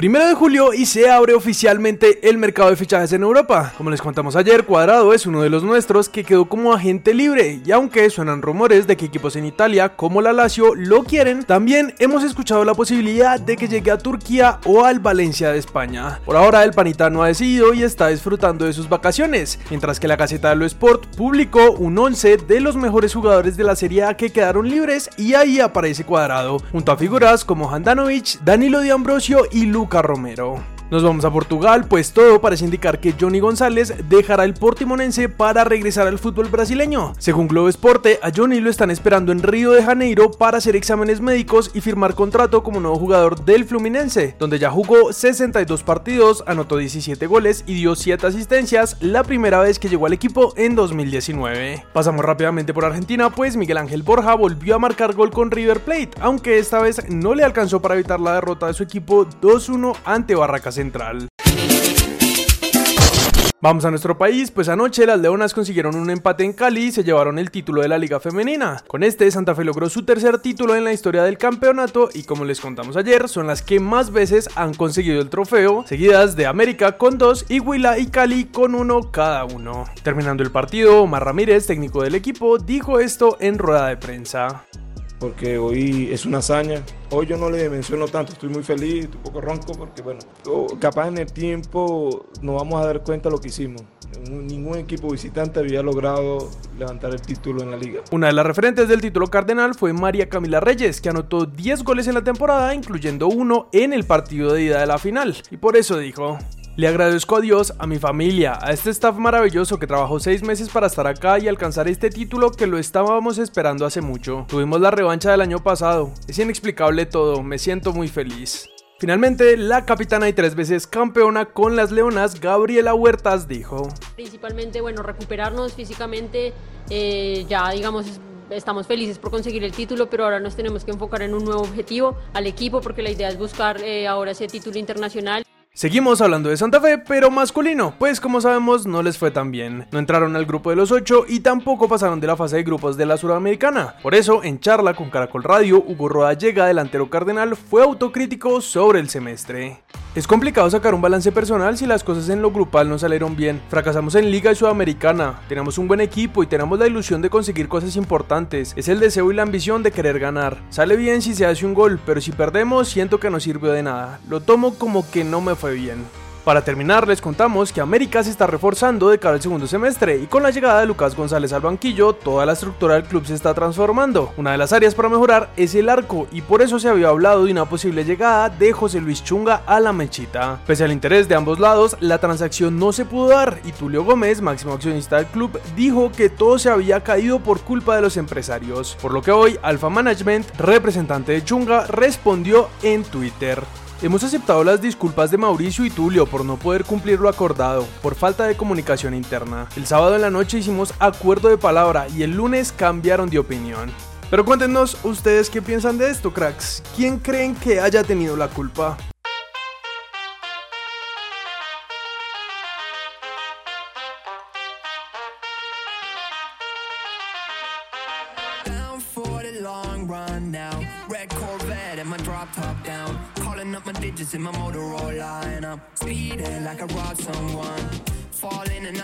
primero de julio y se abre oficialmente el mercado de fichajes en Europa. Como les contamos ayer, Cuadrado es uno de los nuestros que quedó como agente libre y aunque suenan rumores de que equipos en Italia como la Lazio lo quieren, también hemos escuchado la posibilidad de que llegue a Turquía o al Valencia de España. Por ahora el panita no ha decidido y está disfrutando de sus vacaciones, mientras que la Gaceta de lo Sport publicó un 11 de los mejores jugadores de la Serie A que quedaron libres y ahí aparece Cuadrado, junto a figuras como Handanovic, Danilo Di Ambrosio y Lu Luca Romero. Nos vamos a Portugal, pues todo parece indicar que Johnny González dejará el Portimonense para regresar al fútbol brasileño. Según Globo Esporte, a Johnny lo están esperando en Río de Janeiro para hacer exámenes médicos y firmar contrato como nuevo jugador del Fluminense, donde ya jugó 62 partidos, anotó 17 goles y dio 7 asistencias, la primera vez que llegó al equipo en 2019. Pasamos rápidamente por Argentina, pues Miguel Ángel Borja volvió a marcar gol con River Plate, aunque esta vez no le alcanzó para evitar la derrota de su equipo 2-1 ante Barracas Central. Vamos a nuestro país, pues anoche las Leonas consiguieron un empate en Cali y se llevaron el título de la Liga Femenina. Con este, Santa Fe logró su tercer título en la historia del campeonato y como les contamos ayer, son las que más veces han conseguido el trofeo, seguidas de América con dos y Huila y Cali con uno cada uno. Terminando el partido, Omar Ramírez, técnico del equipo, dijo esto en rueda de prensa porque hoy es una hazaña. Hoy yo no le menciono tanto, estoy muy feliz, un poco ronco, porque bueno, capaz en el tiempo nos vamos a dar cuenta de lo que hicimos. Ningún equipo visitante había logrado levantar el título en la liga. Una de las referentes del título cardenal fue María Camila Reyes, que anotó 10 goles en la temporada, incluyendo uno en el partido de ida de la final. Y por eso dijo, le agradezco a Dios, a mi familia, a este staff maravilloso que trabajó seis meses para estar acá y alcanzar este título que lo estábamos esperando hace mucho. Tuvimos la revancha del año pasado. Es inexplicable todo, me siento muy feliz. Finalmente, la capitana y tres veces campeona con las Leonas, Gabriela Huertas, dijo. Principalmente, bueno, recuperarnos físicamente, eh, ya digamos estamos felices por conseguir el título, pero ahora nos tenemos que enfocar en un nuevo objetivo al equipo porque la idea es buscar eh, ahora ese título internacional. Seguimos hablando de Santa Fe, pero masculino, pues como sabemos no les fue tan bien. No entraron al grupo de los 8 y tampoco pasaron de la fase de grupos de la Sudamericana. Por eso, en charla con Caracol Radio, Hugo Roda Llega, delantero cardenal, fue autocrítico sobre el semestre. Es complicado sacar un balance personal si las cosas en lo grupal no salieron bien. Fracasamos en Liga Sudamericana, tenemos un buen equipo y tenemos la ilusión de conseguir cosas importantes. Es el deseo y la ambición de querer ganar. Sale bien si se hace un gol, pero si perdemos siento que no sirvió de nada. Lo tomo como que no me fue bien. Para terminar, les contamos que América se está reforzando de cara al segundo semestre y con la llegada de Lucas González al banquillo, toda la estructura del club se está transformando. Una de las áreas para mejorar es el arco y por eso se había hablado de una posible llegada de José Luis Chunga a la mechita. Pese al interés de ambos lados, la transacción no se pudo dar y Tulio Gómez, máximo accionista del club, dijo que todo se había caído por culpa de los empresarios. Por lo que hoy Alfa Management, representante de Chunga, respondió en Twitter. Hemos aceptado las disculpas de Mauricio y Tulio por no poder cumplir lo acordado, por falta de comunicación interna. El sábado en la noche hicimos acuerdo de palabra y el lunes cambiaron de opinión. Pero cuéntenos ustedes qué piensan de esto, cracks. ¿Quién creen que haya tenido la culpa? Up my digits in my Motorola And I'm speeding like I robbed someone. Falling and I'm